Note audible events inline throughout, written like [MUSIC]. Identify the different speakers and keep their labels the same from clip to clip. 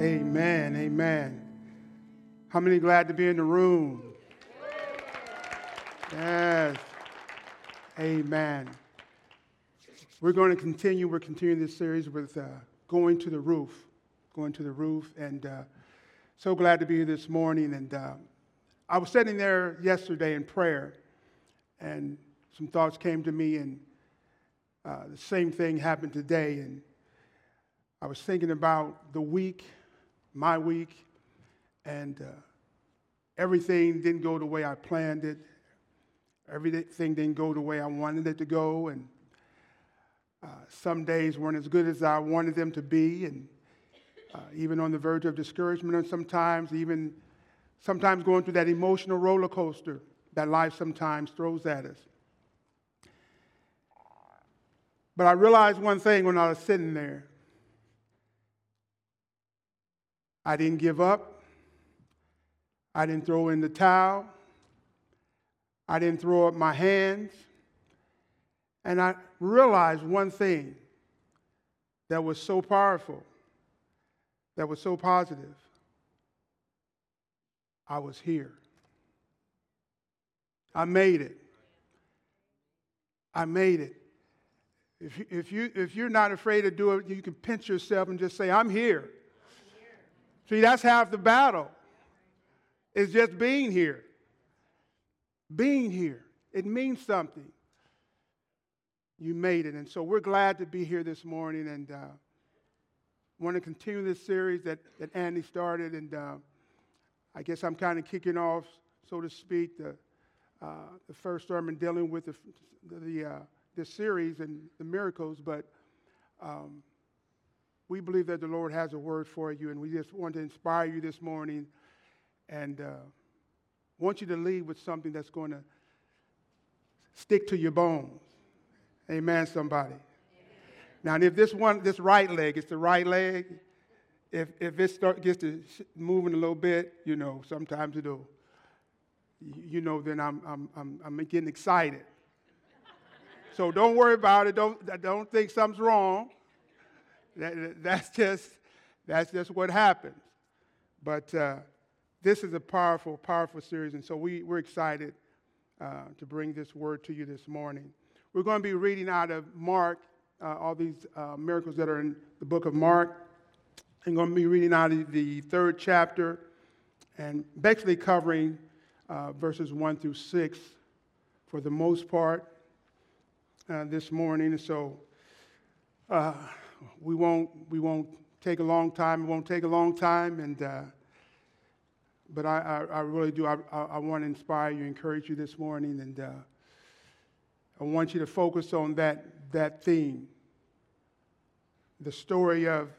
Speaker 1: Amen. Amen. How many glad to be in the room? Yes. Amen. We're going to continue. We're continuing this series with uh, going to the roof, going to the roof, and uh, so glad to be here this morning. And uh, I was sitting there yesterday in prayer, and some thoughts came to me, and uh, the same thing happened today. And I was thinking about the week my week, and uh, everything didn't go the way I planned it. Everything didn't go the way I wanted it to go, and uh, some days weren't as good as I wanted them to be, and uh, even on the verge of discouragement, and sometimes even sometimes going through that emotional roller coaster that life sometimes throws at us. But I realized one thing when I was sitting there I didn't give up. I didn't throw in the towel. I didn't throw up my hands. And I realized one thing that was so powerful, that was so positive. I was here. I made it. I made it. If you, if, you, if you're not afraid to do it, you can pinch yourself and just say, I'm here. See, that's half the battle. It's just being here. Being here. It means something. You made it. And so we're glad to be here this morning and uh, want to continue this series that, that Andy started. And uh, I guess I'm kind of kicking off, so to speak, the, uh, the first sermon dealing with the, the, uh, the series and the miracles. But um, we believe that the Lord has a word for you, and we just want to inspire you this morning and uh, want you to leave with something that's going to stick to your bones. Amen, somebody. Amen. Now, if this one, this right leg, it's the right leg, if, if it start, gets to moving a little bit, you know, sometimes it'll, you know, then I'm, I'm, I'm, I'm getting excited. so don't worry about it. Don't, don't think something's wrong. That, that's, just, that's just what happens. But uh, this is a powerful, powerful series, and so we, we're excited uh, to bring this word to you this morning. We're going to be reading out of Mark, uh, all these uh, miracles that are in the book of Mark. I'm going to be reading out of the third chapter and basically covering uh, verses 1 through 6 for the most part uh, this morning. So, we won't, we won't take a long time. It won't take a long time. And, uh, but I, I, I, really do. I, I, want to inspire you, encourage you this morning. And uh, I want you to focus on that, that theme the story of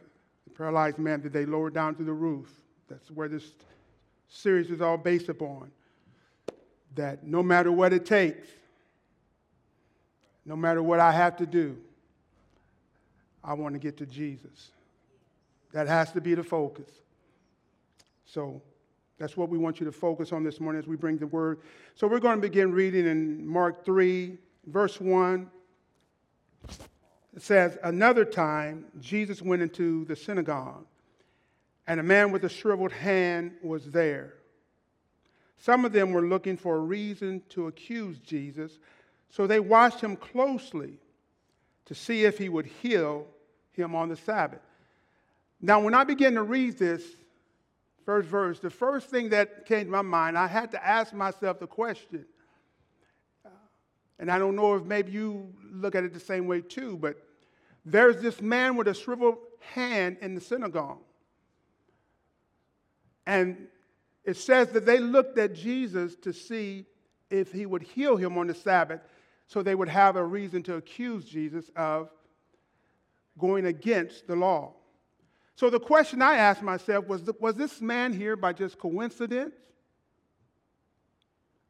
Speaker 1: the paralyzed man that they lowered down to the roof. That's where this series is all based upon. That no matter what it takes, no matter what I have to do, I want to get to Jesus. That has to be the focus. So that's what we want you to focus on this morning as we bring the word. So we're going to begin reading in Mark 3, verse 1. It says, Another time, Jesus went into the synagogue, and a man with a shriveled hand was there. Some of them were looking for a reason to accuse Jesus, so they watched him closely to see if he would heal him on the Sabbath. Now, when I began to read this first verse, the first thing that came to my mind, I had to ask myself the question. And I don't know if maybe you look at it the same way too, but there's this man with a shriveled hand in the synagogue. And it says that they looked at Jesus to see if he would heal him on the Sabbath so they would have a reason to accuse Jesus of going against the law. So the question I asked myself was Was this man here by just coincidence,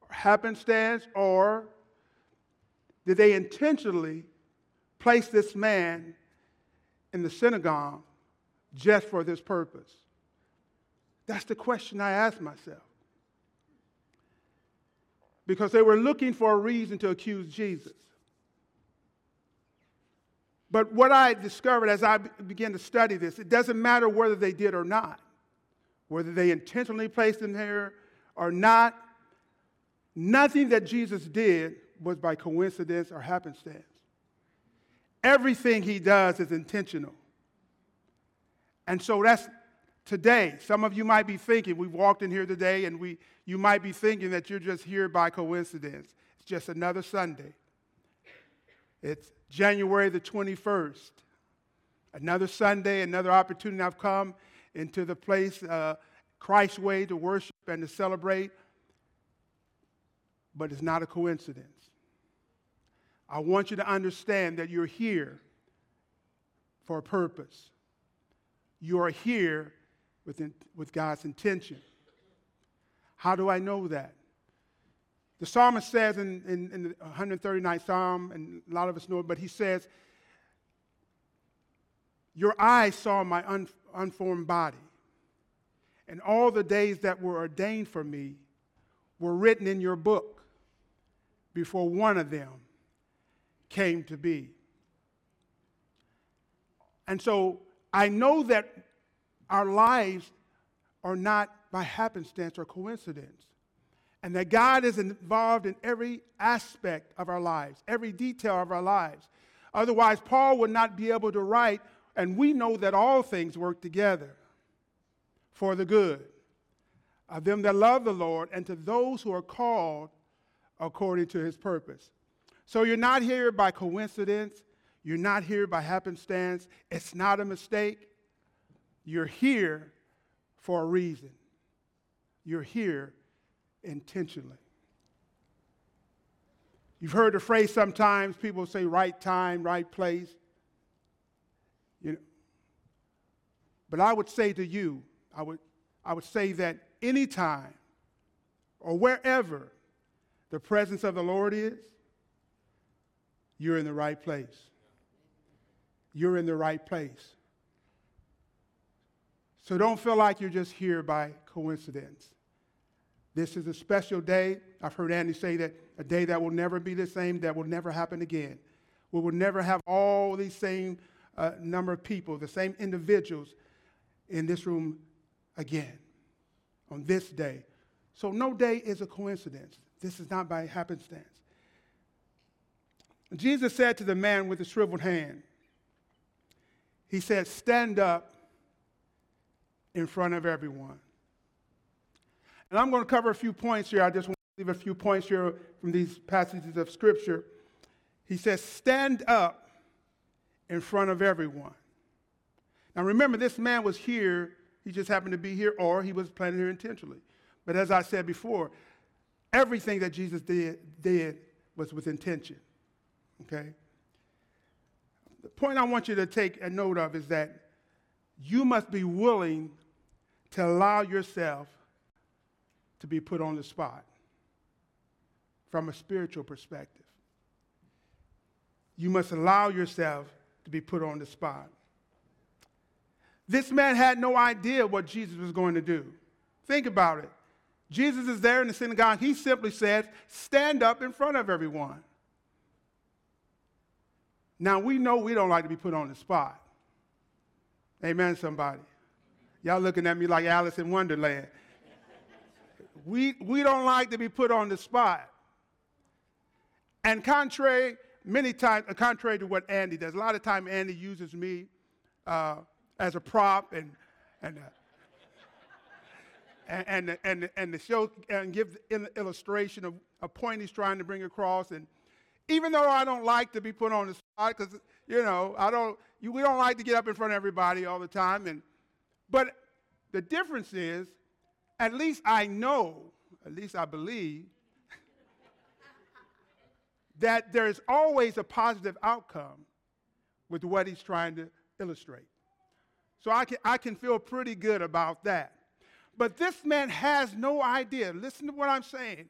Speaker 1: or happenstance, or did they intentionally place this man in the synagogue just for this purpose? That's the question I asked myself. Because they were looking for a reason to accuse Jesus. But what I discovered as I began to study this, it doesn't matter whether they did or not, whether they intentionally placed them there or not. Nothing that Jesus did was by coincidence or happenstance. Everything he does is intentional. And so that's today. Some of you might be thinking, we've walked in here today, and we, you might be thinking that you're just here by coincidence. It's just another Sunday. It's January the 21st. Another Sunday, another opportunity I've come into the place, uh, Christ's way, to worship and to celebrate. But it's not a coincidence. I want you to understand that you're here for a purpose. You are here with, in, with God's intention. How do I know that? The psalmist says in, in, in, the 139th Psalm, and a lot of us know it, but he says, Your eyes saw my un, unformed body, and all the days that were ordained for me were written in your book before one of them came to be. And so I know that our lives are not by happenstance or coincidence, and that God is involved in every aspect of our lives, every detail of our lives. Otherwise, Paul would not be able to write, and we know that all things work together for the good of them that love the Lord and to those who are called according to his purpose. So you're not here by coincidence. You're not here by happenstance. It's not a mistake. You're here for a reason. You're here intentionally. You've heard the phrase sometimes people say right time, right place. You know, but I would say to you, I would, I would say that anytime or wherever the presence of the Lord is, you're in the right place. You're in the right place. So don't feel like you're just here by coincidence. This is a special day. I've heard Andy say that a day that will never be the same, that will never happen again. We will never have all these same uh, number of people, the same individuals in this room again on this day. So no day is a coincidence. This is not by happenstance. Jesus said to the man with the shriveled hand, He said, Stand up in front of everyone. And I'm going to cover a few points here. I just want to leave a few points here from these passages of Scripture. He says, Stand up in front of everyone. Now remember, this man was here, he just happened to be here, or he was planted here intentionally. But as I said before, everything that Jesus did, did was with intention. Okay? The point I want you to take a note of is that you must be willing to allow yourself to be put on the spot from a spiritual perspective. You must allow yourself to be put on the spot. This man had no idea what Jesus was going to do. Think about it. Jesus is there in the synagogue. He simply said, Stand up in front of everyone. Now, we know we don't like to be put on the spot. Amen, somebody. Y'all looking at me like Alice in Wonderland. We, we don't like to be put on the spot. And contrary, many times, uh, contrary to what Andy does, a lot of time Andy uses me uh, as a prop and, and, uh, and, and, and, and to show and give an illustration of a point he's trying to bring across. And even though I don't like to be put on the spot, because, you know, I don't, you, we don't like to get up in front of everybody all the time. And, but the difference is, at least I know, at least I believe, [LAUGHS] that there's always a positive outcome with what he's trying to illustrate. So I can, I can feel pretty good about that. But this man has no idea. Listen to what I'm saying.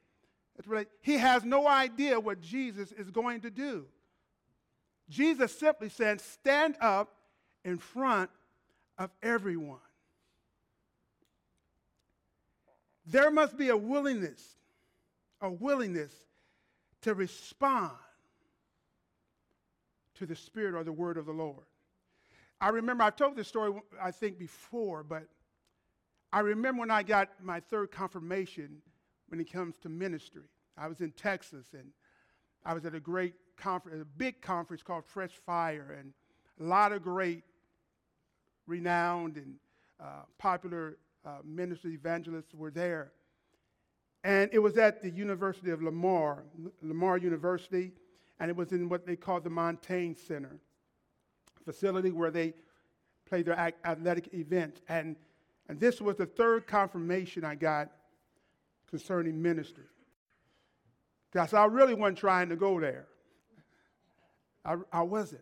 Speaker 1: He has no idea what Jesus is going to do. Jesus simply said, Stand up in front of everyone. There must be a willingness, a willingness to respond to the Spirit or the word of the Lord. I remember, I've told this story, I think, before, but I remember when I got my third confirmation when it comes to ministry. I was in Texas and I was at a great conference, a big conference called Fresh Fire, and a lot of great, renowned, and uh, popular uh, ministry evangelists were there. And it was at the University of Lamar, Lamar University, and it was in what they call the Montagne Center facility where they play their athletic events. And, and this was the third confirmation I got concerning ministry. Because I really wasn't trying to go there. I, I wasn't.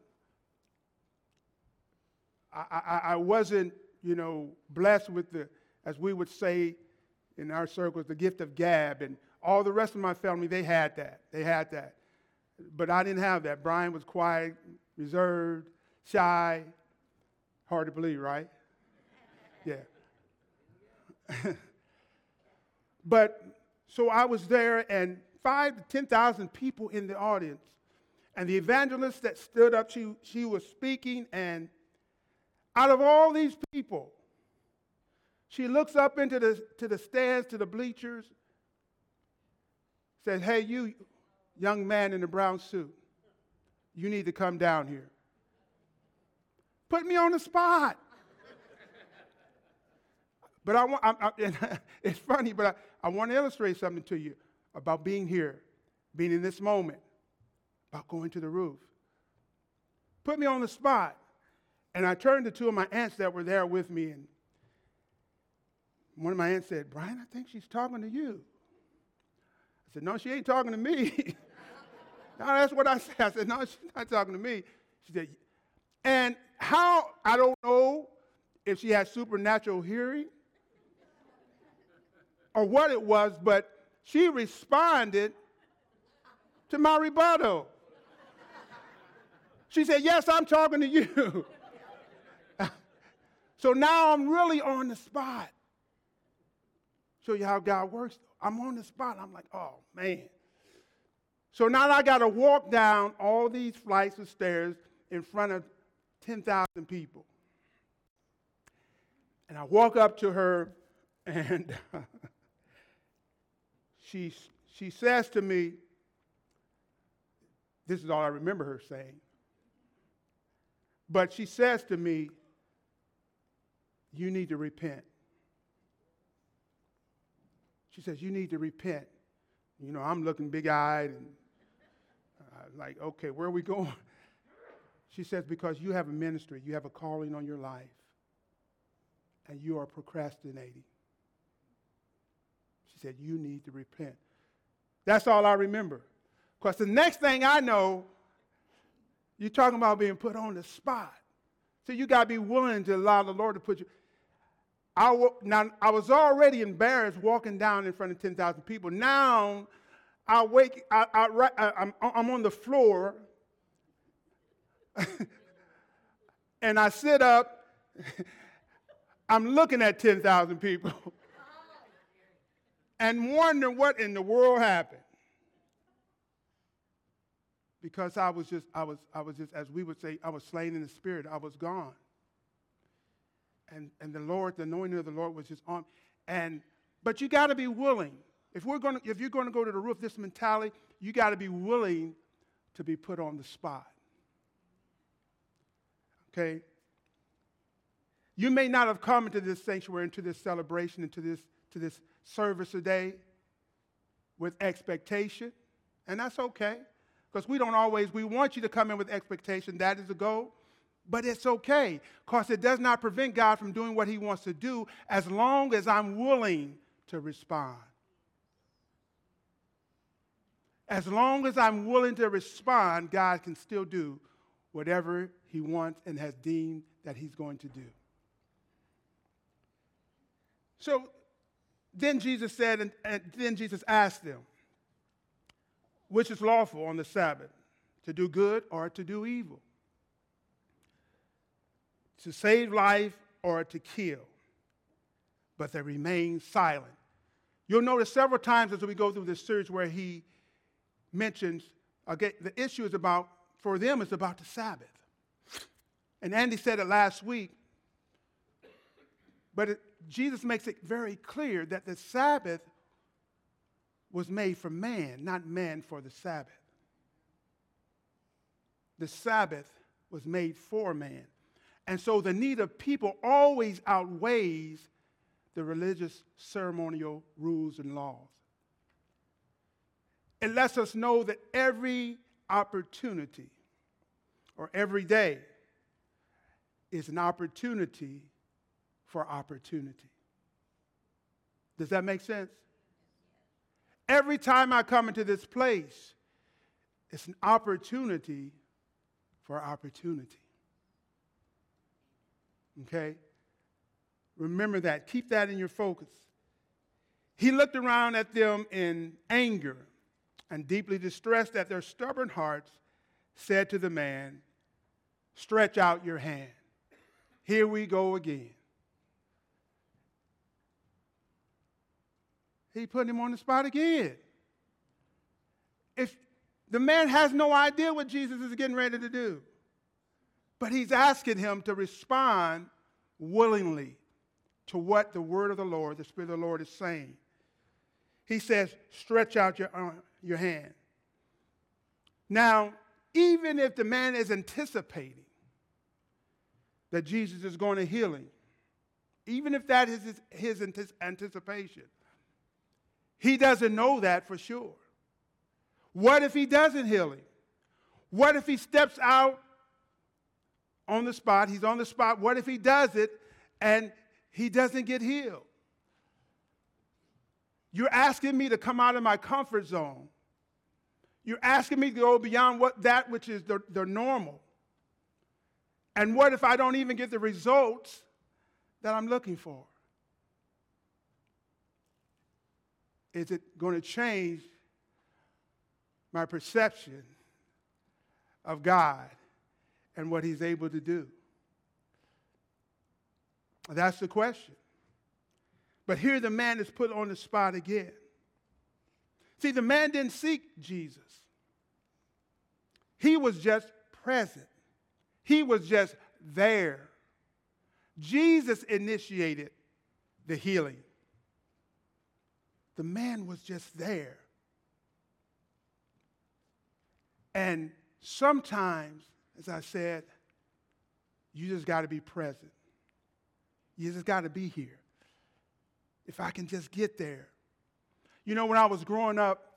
Speaker 1: I, I, I wasn't, you know, blessed with the, as we would say in our circles, the gift of gab. And all the rest of my family, they had that. They had that. But I didn't have that. Brian was quiet, reserved, shy. Hard to believe, right? [LAUGHS] Yeah. [LAUGHS] but so I was there, and five to 10,000 people in the audience. And the evangelist that stood up, she, she was speaking, and out of all these people, she looks up into the, to the stands, to the bleachers, says, Hey, you young man in the brown suit, you need to come down here. Put me on the spot. but I want, I, I, [LAUGHS] it's funny, but I, I want to illustrate something to you about being here, being in this moment, about going to the roof. Put me on the spot. And I turned to two of my aunts that were there with me, and one of my aunts said, Brian, I think she's talking to you. I said, No, she ain't talking to me. [LAUGHS] no, that's what I said. I said, No, she's not talking to me. She said, and how, I don't know if she had supernatural hearing or what it was, but she responded to my rebuttal. She said, Yes, I'm talking to you. [LAUGHS] so now I'm really on the spot. Show you how God works. I'm on the spot. I'm like, oh man. So now I got to walk down all these flights of stairs in front of 10,000 people. And I walk up to her, and [LAUGHS] she, she says to me, This is all I remember her saying. But she says to me, You need to repent. She says, You need to repent. You know, I'm looking big eyed and uh, like, okay, where are we going? She says, Because you have a ministry, you have a calling on your life, and you are procrastinating. She said, You need to repent. That's all I remember. Because the next thing I know, you're talking about being put on the spot. So you got to be willing to allow the Lord to put you. I, now, I was already embarrassed walking down in front of 10,000 people. Now, I wake, I, I, I, I'm, I'm on the floor [LAUGHS] and I sit up, [LAUGHS] I'm looking at 10,000 people and wonder what in the world happened. Because I was just, I was, I was just, as we would say, I was slain in the spirit. I was gone. And, and the Lord, the anointing of the Lord was his arm. And, but you got to be willing. If, we're gonna, if you're going to go to the roof, this mentality, you got to be willing to be put on the spot. Okay? You may not have come into this sanctuary, into this celebration, into this, to this service today with expectation, and that's okay. Because we don't always, we want you to come in with expectation. That is the goal. But it's okay, because it does not prevent God from doing what he wants to do as long as I'm willing to respond. As long as I'm willing to respond, God can still do whatever he wants and has deemed that he's going to do. So then Jesus said, and, and then Jesus asked them, which is lawful on the Sabbath, to do good or to do evil, to save life or to kill. But they remained silent. You'll notice several times as we go through this series where he mentions, okay, the issue is about for them, it's about the Sabbath. And Andy said it last week, but it, Jesus makes it very clear that the Sabbath was made for man, not man for the Sabbath. The Sabbath was made for man. And so the need of people always outweighs the religious ceremonial rules and laws. It lets us know that every opportunity or every day is an opportunity for opportunity. Does that make sense? Every time I come into this place, it's an opportunity for opportunity. Okay? Remember that. Keep that in your focus. He looked around at them in anger and deeply distressed at their stubborn hearts, said to the man, Stretch out your hand. Here we go again. He put him on the spot again. If the man has no idea what Jesus is getting ready to do, but he's asking him to respond willingly to what the word of the Lord, the Spirit of the Lord, is saying. He says, Stretch out your, your hand. Now, even if the man is anticipating that Jesus is going to heal him, even if that is his, his anticipation, he doesn't know that for sure. What if he doesn't heal him? What if he steps out on the spot? He's on the spot. What if he does it and he doesn't get healed? You're asking me to come out of my comfort zone. You're asking me to go beyond what that which is the, the normal. And what if I don't even get the results that I'm looking for? Is it going to change my perception of God and what He's able to do? That's the question. But here the man is put on the spot again. See, the man didn't seek Jesus, he was just present, he was just there. Jesus initiated the healing. The man was just there. And sometimes, as I said, you just got to be present. You just got to be here if I can just get there. You know, when I was growing up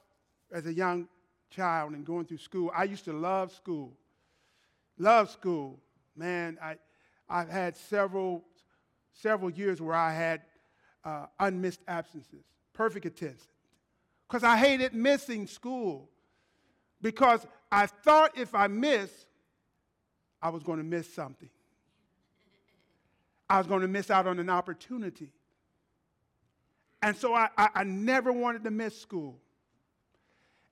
Speaker 1: as a young child and going through school, I used to love school. Love school. Man, I, I've had several, several years where I had uh, unmissed absences, perfect attendance. Because I hated missing school. Because I thought if I missed, I was going to miss something. I was going to miss out on an opportunity. And so I, I, I never wanted to miss school.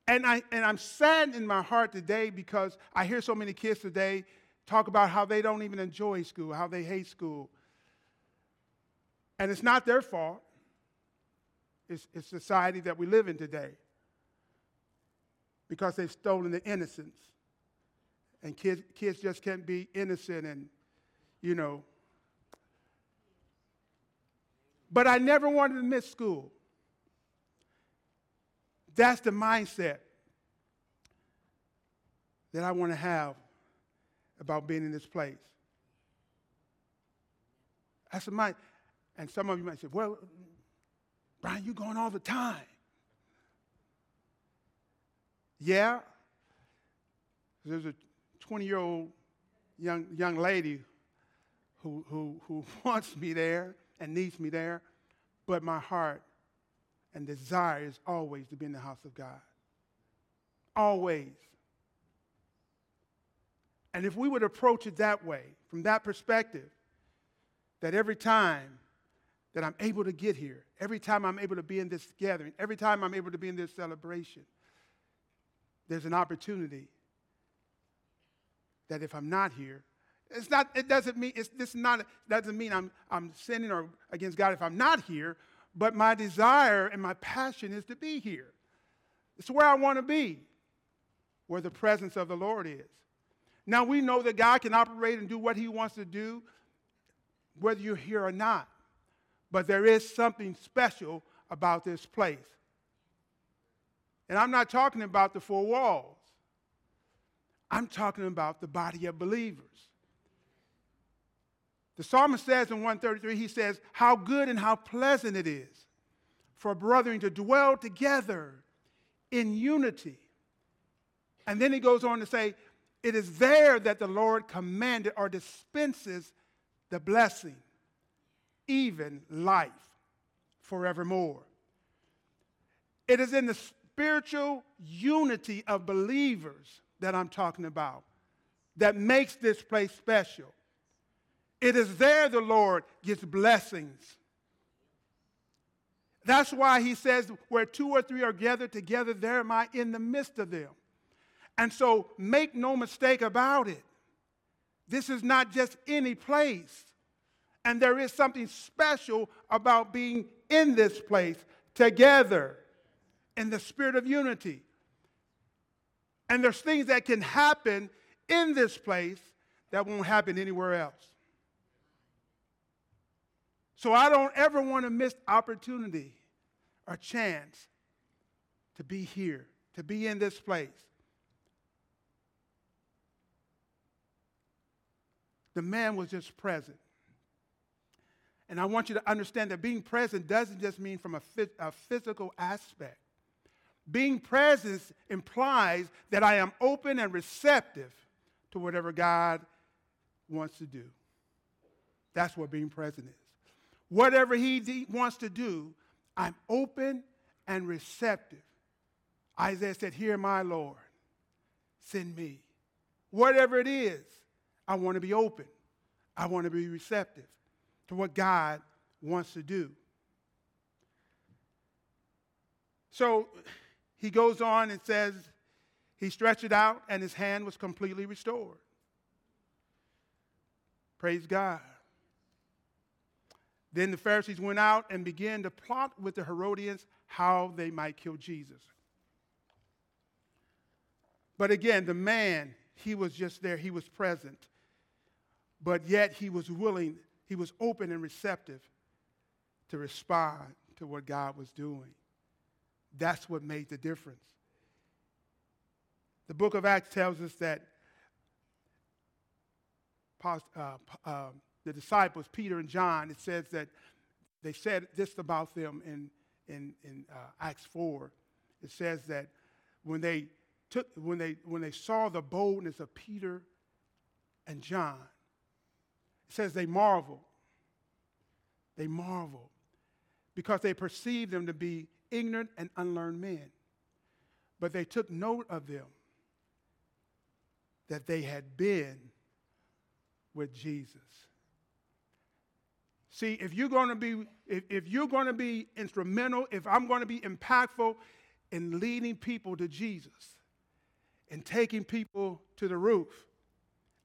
Speaker 1: And, I, and I'm sad in my heart today because I hear so many kids today talk about how they don't even enjoy school, how they hate school. And it's not their fault, it's, it's society that we live in today because they've stolen the innocence. And kids, kids just can't be innocent and, you know, but I never wanted to miss school. That's the mindset that I want to have about being in this place. That's the mind. And some of you might say, well, Brian, you're going all the time. Yeah. There's a 20 year old young, young lady who, who, who [LAUGHS] wants me there and needs me there, but my heart and desire is always to be in the house of God. Always. And if we would approach it that way, from that perspective, that every time that I'm able to get here, every time I'm able to be in this gathering, every time I'm able to be in this celebration, there's an opportunity that if I'm not here, it's not, it doesn't mean, it's, this not, doesn't mean I'm, I'm sinning or against God if I'm not here, but my desire and my passion is to be here. It's where I want to be, where the presence of the Lord is. Now we know that God can operate and do what he wants to do, whether you're here or not. But there is something special about this place. And I'm not talking about the four walls. I'm talking about the body of believers. The psalmist says in 133, he says, How good and how pleasant it is for brethren to dwell together in unity. And then he goes on to say, It is there that the Lord commanded or dispenses the blessing, even life forevermore. It is in the spiritual unity of believers that I'm talking about that makes this place special. It is there the Lord gives blessings. That's why he says, Where two or three are gathered together, there am I in the midst of them. And so make no mistake about it. This is not just any place. And there is something special about being in this place together in the spirit of unity. And there's things that can happen in this place that won't happen anywhere else. So I don't ever want to miss opportunity or chance to be here, to be in this place. The man was just present. And I want you to understand that being present doesn't just mean from a, a physical aspect. Being present implies that I am open and receptive to whatever God wants to do. That's what being present is. Whatever He wants to do, I'm open and receptive. Isaiah said, Here my Lord, send me. Whatever it is, I want to be open. I want to be receptive to what God wants to do. So, he goes on and says, He stretched it out and his hand was completely restored. Praise God. Then the Pharisees went out and began to plot with the Herodians how they might kill Jesus. But again, the man, he was just there, he was present. But yet he was willing, he was open and receptive to respond to what God was doing. That's what made the difference. The book of Acts tells us that uh, uh, the disciples, Peter and John, it says that they said this about them in, in, in uh, Acts 4. It says that when they, took, when, they, when they saw the boldness of Peter and John, it says they marveled. They marveled because they perceived them to be ignorant and unlearned men. But they took note of them that they had been with Jesus. See, if you're going to be if, if you're going to be instrumental, if I'm going to be impactful in leading people to Jesus and taking people to the roof,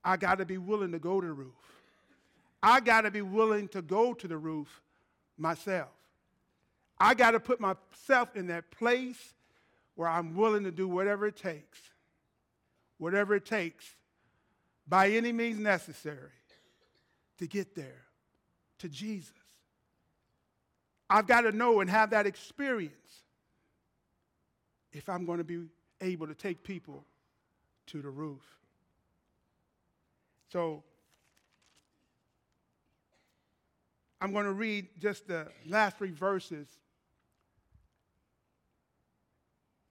Speaker 1: I got to be willing to go to the roof. I got to be willing to go to the roof myself. I got to put myself in that place where I'm willing to do whatever it takes, whatever it takes, by any means necessary, to get there, to Jesus. I've got to know and have that experience if I'm going to be able to take people to the roof. So, I'm going to read just the last three verses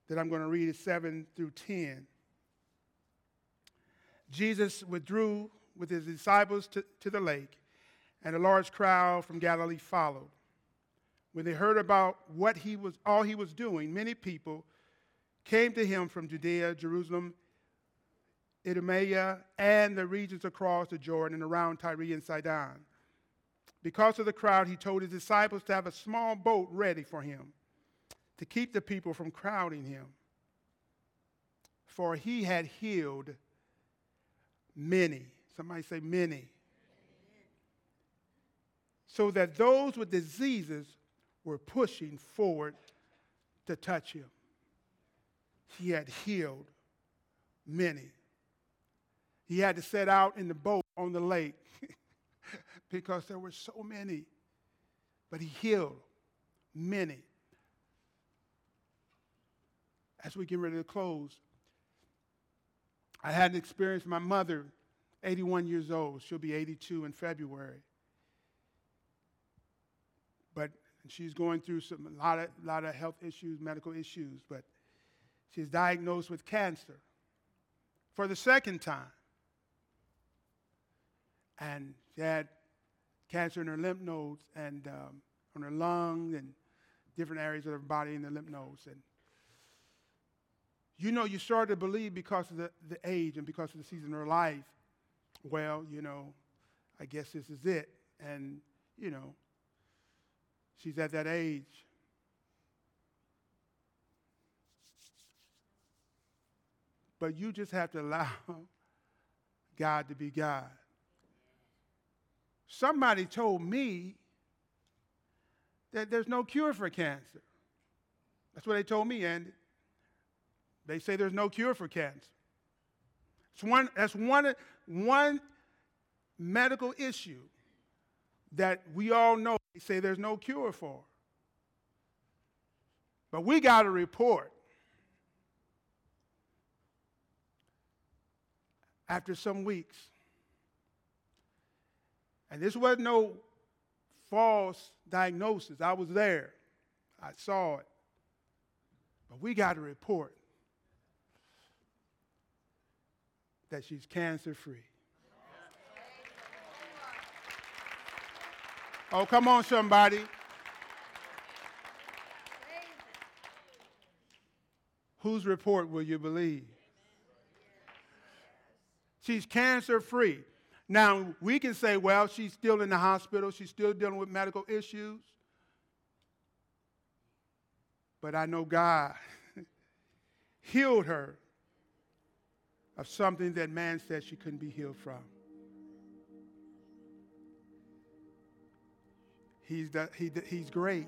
Speaker 1: that I'm going to read is 7 through 10. Jesus withdrew with his disciples to, to the lake, and a large crowd from Galilee followed. When they heard about what he was, all he was doing, many people came to him from Judea, Jerusalem, Idumea, and the regions across the Jordan and around Tyre and Sidon. Because of the crowd, he told his disciples to have a small boat ready for him to keep the people from crowding him. For he had healed many. Somebody say many. So that those with diseases were pushing forward to touch him. He had healed many. He had to set out in the boat on the lake [LAUGHS] because there were so many. But he healed many. As we get ready to close, I had an experience. With my mother, 81 years old, she'll be 82 in February. But she's going through some, a lot of, lot of health issues, medical issues, but she's diagnosed with cancer for the second time. And she had cancer in her lymph nodes and um, on her lungs and different areas of her body in the lymph nodes. And you know, you start to believe because of the, the age and because of the season of her life, well, you know, I guess this is it. And, you know, she's at that age. But you just have to [LAUGHS] allow God to be God. Somebody told me that there's no cure for cancer. That's what they told me, Andy. They say there's no cure for cancer. It's one, that's one, one medical issue that we all know they say there's no cure for. But we got a report. After some weeks, and this wasn't no false diagnosis. I was there. I saw it. But we got a report that she's cancer free. Oh, come on, somebody. Whose report will you believe? She's cancer free. Now, we can say, well, she's still in the hospital, she's still dealing with medical issues. But I know God [LAUGHS] healed her of something that man said she couldn't be healed from. He's, the, he, he's great.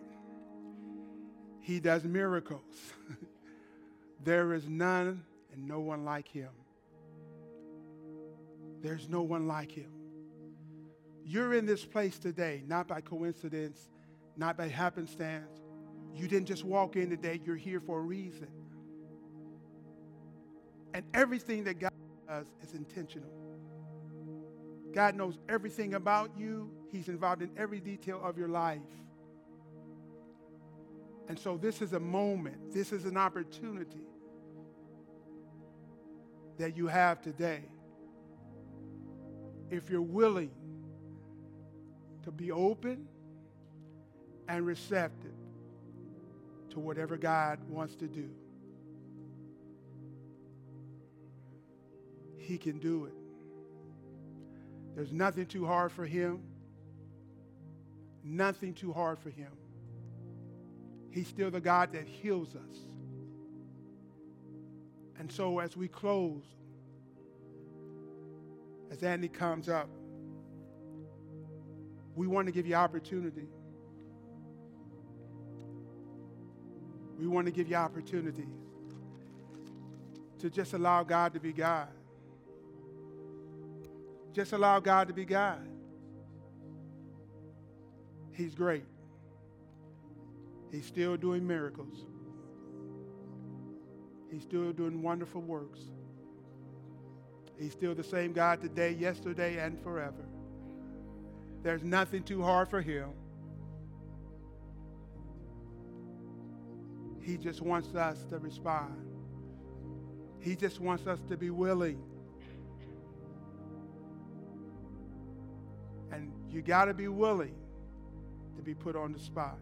Speaker 1: He does miracles. [LAUGHS] there is none and no one like him. There's no one like him. You're in this place today, not by coincidence, not by happenstance. You didn't just walk in today, you're here for a reason. And everything that God does is intentional. God knows everything about you, He's involved in every detail of your life. And so, this is a moment, this is an opportunity that you have today if you're willing to be open and receptive to whatever God wants to do. He can do it. There's nothing too hard for him. Nothing too hard for him. He's still the God that heals us. And so as we close, as Andy comes up, we want to give you opportunity. We want to give you opportunity to just allow God to be God. Just allow God to be God. He's great. He's still doing miracles. He's still doing wonderful works. He's still the same God today, yesterday, and forever. There's nothing too hard for him. He just wants us to respond. He just wants us to be willing. You got to be willing to be put on the spot.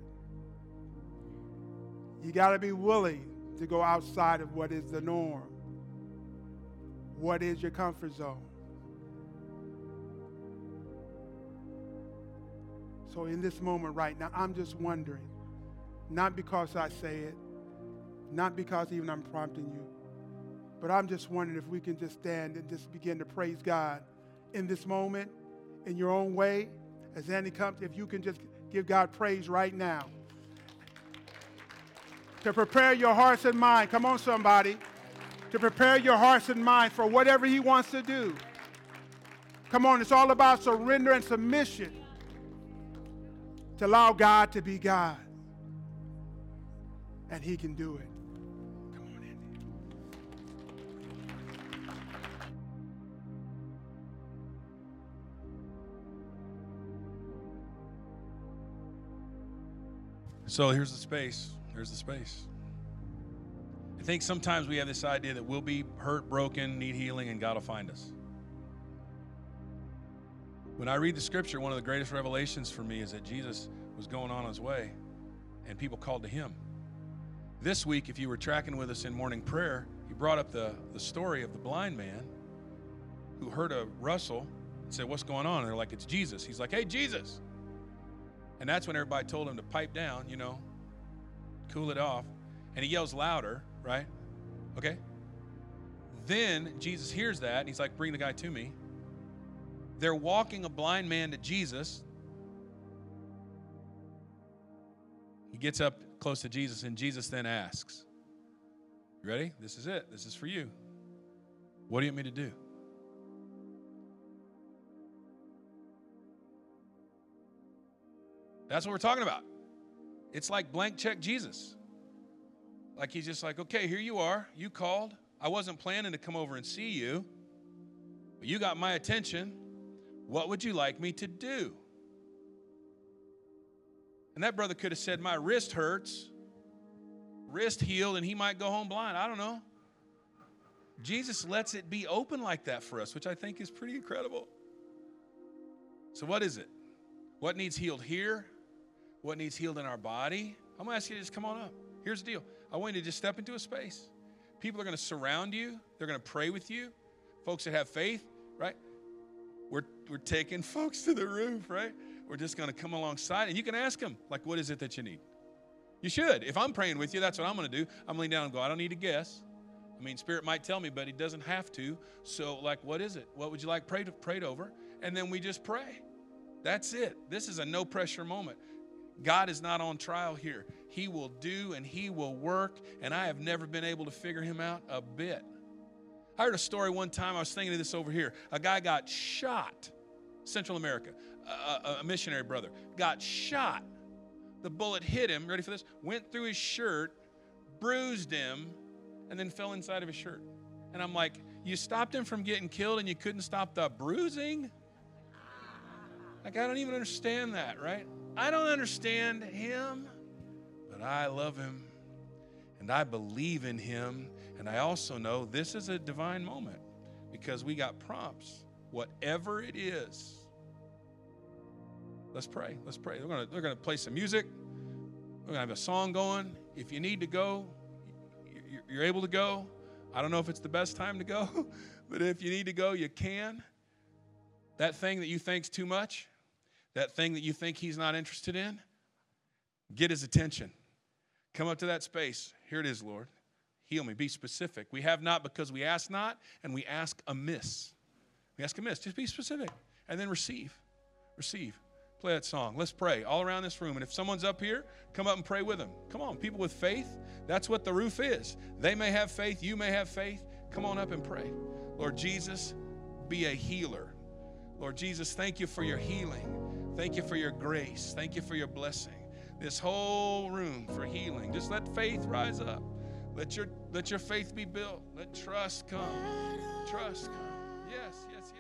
Speaker 1: You got to be willing to go outside of what is the norm. What is your comfort zone? So, in this moment right now, I'm just wondering, not because I say it, not because even I'm prompting you, but I'm just wondering if we can just stand and just begin to praise God in this moment, in your own way. As Andy comes, if you can just give God praise right now. To prepare your hearts and mind. Come on, somebody to prepare your hearts and minds for whatever He wants to do. Come on, it's all about surrender and submission to allow God to be God. And He can do it.
Speaker 2: So here's the space. Here's the space. I think sometimes we have this idea that we'll be hurt, broken, need healing, and God will find us. When I read the scripture, one of the greatest revelations for me is that Jesus was going on his way and people called to him. This week, if you were tracking with us in morning prayer, he brought up the, the story of the blind man who heard a rustle and said, What's going on? And they're like, It's Jesus. He's like, Hey, Jesus. And that's when everybody told him to pipe down, you know, cool it off. And he yells louder, right? Okay? Then Jesus hears that and he's like, Bring the guy to me. They're walking a blind man to Jesus. He gets up close to Jesus, and Jesus then asks, You ready? This is it. This is for you. What do you want me to do? That's what we're talking about. It's like blank check Jesus. Like he's just like, okay, here you are. You called. I wasn't planning to come over and see you, but you got my attention. What would you like me to do? And that brother could have said, My wrist hurts, wrist healed, and he might go home blind. I don't know. Jesus lets it be open like that for us, which I think is pretty incredible. So, what is it? What needs healed here? What needs healed in our body? I'm going to ask you to just come on up. Here's the deal I want you to just step into a space. People are going to surround you, they're going to pray with you. Folks that have faith, right? We're, we're taking [LAUGHS] folks to the roof, right? We're just going to come alongside and you can ask them, like, what is it that you need? You should. If I'm praying with you, that's what I'm going to do. I'm leaning down and go, I don't need to guess. I mean, Spirit might tell me, but He doesn't have to. So, like, what is it? What would you like prayed, prayed over? And then we just pray. That's it. This is a no pressure moment. God is not on trial here. He will do and He will work, and I have never been able to figure Him out a bit. I heard a story one time, I was thinking of this over here. A guy got shot, Central America, a, a missionary brother, got shot. The bullet hit him, ready for this? Went through his shirt, bruised him, and then fell inside of his shirt. And I'm like, you stopped him from getting killed and you couldn't stop the bruising? Like, I don't even understand that, right? I don't understand him, but I love him and I believe in him. And I also know this is a divine moment because we got prompts. Whatever it is, let's pray. Let's pray. We're going to, we're going to play some music. We're going to have a song going. If you need to go, you're able to go. I don't know if it's the best time to go, [LAUGHS] but if you need to go, you can. That thing that you think's too much, that thing that you think he's not interested in, get his attention. Come up to that space. Here it is, Lord. Heal me. Be specific. We have not because we ask not, and we ask amiss. We ask amiss. Just be specific. And then receive. Receive. Play that song. Let's pray all around this room. And if someone's up here, come up and pray with them. Come on, people with faith, that's what the roof is. They may have faith, you may have faith. Come on up and pray. Lord Jesus, be a healer. Lord Jesus, thank you for your healing. Thank you for your grace. Thank you for your blessing. This whole room for healing. Just let faith rise up. Let your let your faith be built. Let trust come. Trust come. Yes, yes, yes.